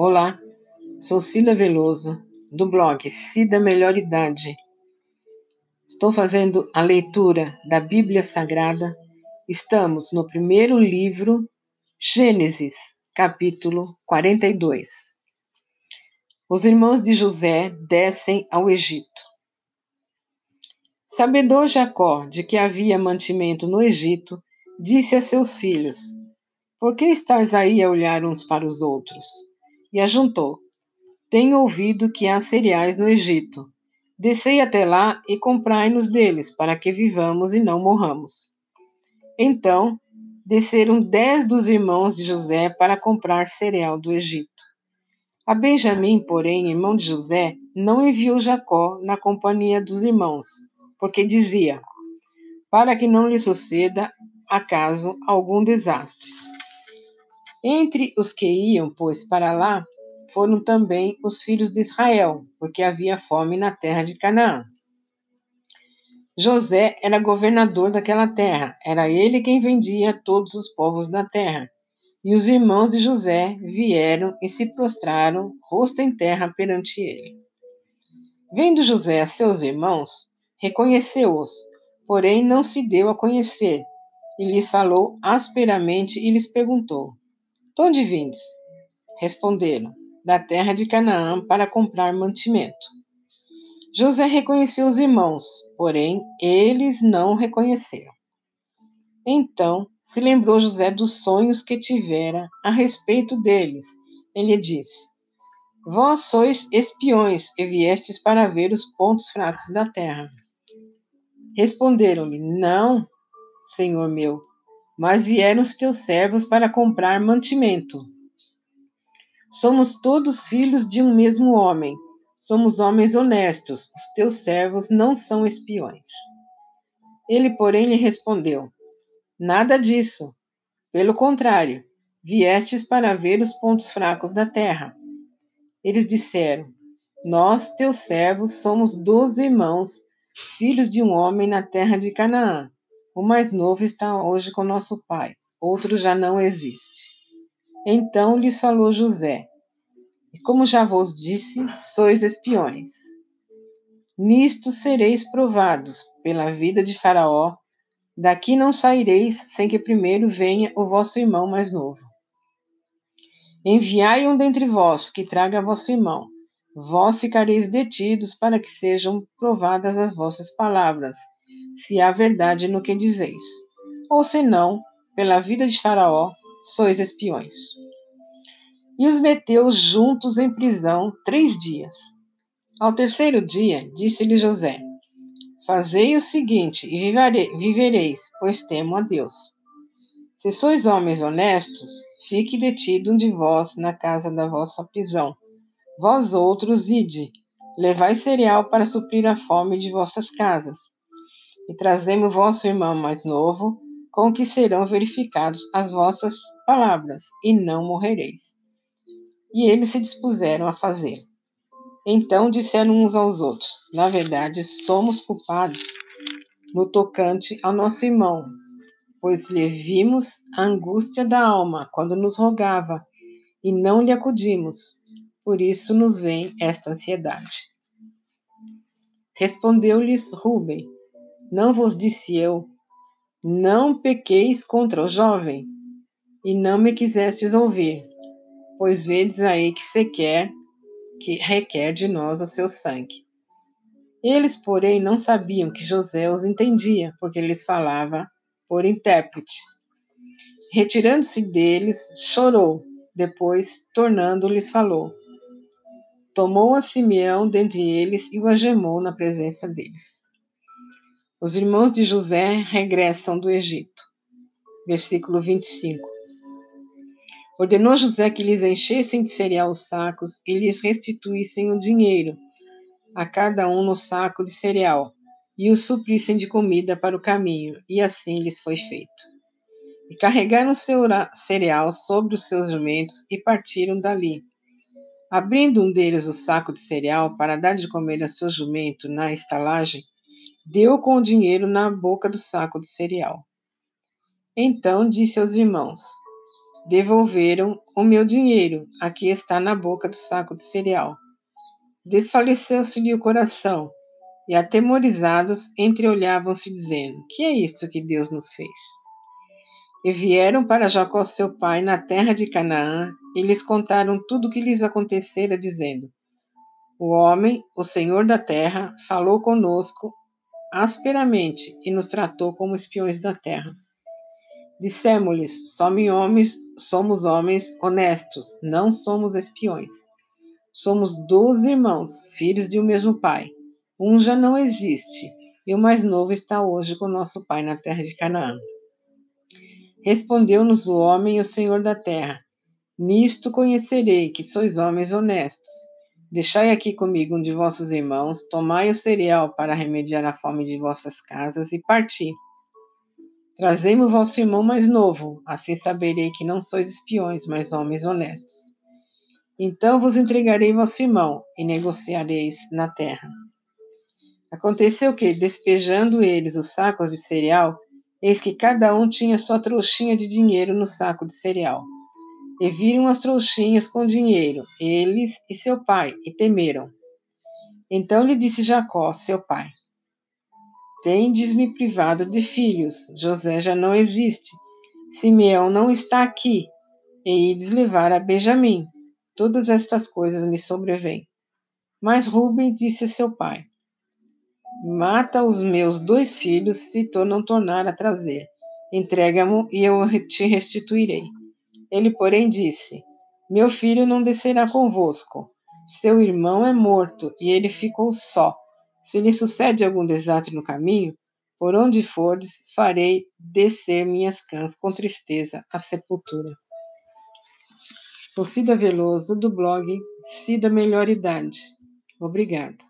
Olá, sou Cida Veloso, do blog Cida Melhor Idade. Estou fazendo a leitura da Bíblia Sagrada. Estamos no primeiro livro, Gênesis, capítulo 42. Os irmãos de José descem ao Egito. Sabedor Jacó de que havia mantimento no Egito, disse a seus filhos: Por que estáis aí a olhar uns para os outros? E ajuntou: Tenho ouvido que há cereais no Egito. Descei até lá e comprai-nos deles, para que vivamos e não morramos. Então desceram dez dos irmãos de José para comprar cereal do Egito. A Benjamim, porém, irmão de José, não enviou Jacó na companhia dos irmãos, porque dizia: Para que não lhe suceda acaso algum desastre. Entre os que iam, pois, para lá, foram também os filhos de Israel, porque havia fome na terra de Canaã. José era governador daquela terra, era ele quem vendia todos os povos da terra. E os irmãos de José vieram e se prostraram, rosto em terra, perante ele. Vendo José a seus irmãos, reconheceu-os, porém não se deu a conhecer, e lhes falou asperamente e lhes perguntou: De onde vindes? Responderam: Da terra de Canaã para comprar mantimento. José reconheceu os irmãos, porém eles não reconheceram. Então se lembrou José dos sonhos que tivera a respeito deles. Ele disse: Vós sois espiões e viestes para ver os pontos fracos da terra. Responderam-lhe: Não, senhor meu, mas vieram os teus servos para comprar mantimento. Somos todos filhos de um mesmo homem. Somos homens honestos. Os teus servos não são espiões. Ele, porém, lhe respondeu: Nada disso. Pelo contrário, viestes para ver os pontos fracos da terra. Eles disseram: Nós, teus servos, somos doze irmãos filhos de um homem na terra de Canaã. O mais novo está hoje com nosso pai, outro já não existe. Então lhes falou José: E como já vos disse, sois espiões. Nisto sereis provados pela vida de Faraó. Daqui não saireis sem que primeiro venha o vosso irmão mais novo. Enviai um dentre vós que traga vosso irmão vós ficareis detidos para que sejam provadas as vossas palavras, se há verdade no que dizeis. Ou senão, pela vida de Faraó, sois espiões. E os meteu juntos em prisão três dias. Ao terceiro dia, disse-lhe José: Fazei o seguinte e vivereis, pois temo a Deus. Se sois homens honestos, fique detido um de vós na casa da vossa prisão Vós outros ide, levai cereal para suprir a fome de vossas casas, e trazemos vosso irmão mais novo, com que serão verificados as vossas palavras, e não morrereis. E eles se dispuseram a fazer. Então disseram uns aos outros: Na verdade, somos culpados no tocante ao nosso irmão, pois lhe vimos a angústia da alma quando nos rogava, e não lhe acudimos por isso nos vem esta ansiedade. Respondeu-lhes Rubem: Não vos disse eu, não pequeis contra o jovem, e não me quisestes ouvir, pois vedes aí que se quer, que requer de nós o seu sangue. Eles, porém, não sabiam que José os entendia, porque lhes falava por intérprete. Retirando-se deles, chorou. Depois, tornando-lhes, falou: tomou a Simeão dentre eles e o agemou na presença deles. Os irmãos de José regressam do Egito. Versículo 25. Ordenou José que lhes enchessem de cereal os sacos e lhes restituíssem o dinheiro, a cada um no saco de cereal, e os suprissem de comida para o caminho, e assim lhes foi feito. E carregaram o seu cereal sobre os seus jumentos e partiram dali Abrindo um deles o saco de cereal para dar de comer a seu jumento na estalagem, deu com o dinheiro na boca do saco de cereal. Então disse aos irmãos: devolveram o meu dinheiro, aqui está na boca do saco de cereal. Desfaleceu-se-lhe o coração, e atemorizados entreolhavam-se, dizendo: Que é isso que Deus nos fez? E vieram para Jacó seu pai na terra de Canaã, e lhes contaram tudo o que lhes acontecera, dizendo: O homem, o Senhor da terra, falou conosco asperamente e nos tratou como espiões da terra. Dissemos-lhes: somos homens, somos homens honestos, não somos espiões. Somos doze irmãos, filhos de um mesmo pai. Um já não existe, e o mais novo está hoje com nosso pai na terra de Canaã. Respondeu-nos o homem, o Senhor da terra: Nisto conhecerei que sois homens honestos. Deixai aqui comigo um de vossos irmãos, tomai o cereal para remediar a fome de vossas casas e parti. Trazei-me o vosso irmão mais novo, assim saberei que não sois espiões, mas homens honestos. Então vos entregarei vosso irmão, e negociareis na terra. Aconteceu que, despejando eles os sacos de cereal, eis que cada um tinha sua trouxinha de dinheiro no saco de cereal. E viram as trouxinhas com dinheiro, eles e seu pai, e temeram. Então lhe disse Jacó, seu pai: Tendes-me privado de filhos, José já não existe, Simeão não está aqui, e ides levar a Benjamim. Todas estas coisas me sobrevêm. Mas Rubem disse a seu pai: Mata os meus dois filhos se tu não tornar a trazer. Entrega-mo e eu te restituirei. Ele, porém, disse: Meu filho não descerá convosco. Seu irmão é morto e ele ficou só se lhe sucede algum desastre no caminho, por onde fordes, farei descer minhas cãs com tristeza à sepultura. Sou Cida Veloso, do blog Cida Melhor Idade. Obrigada.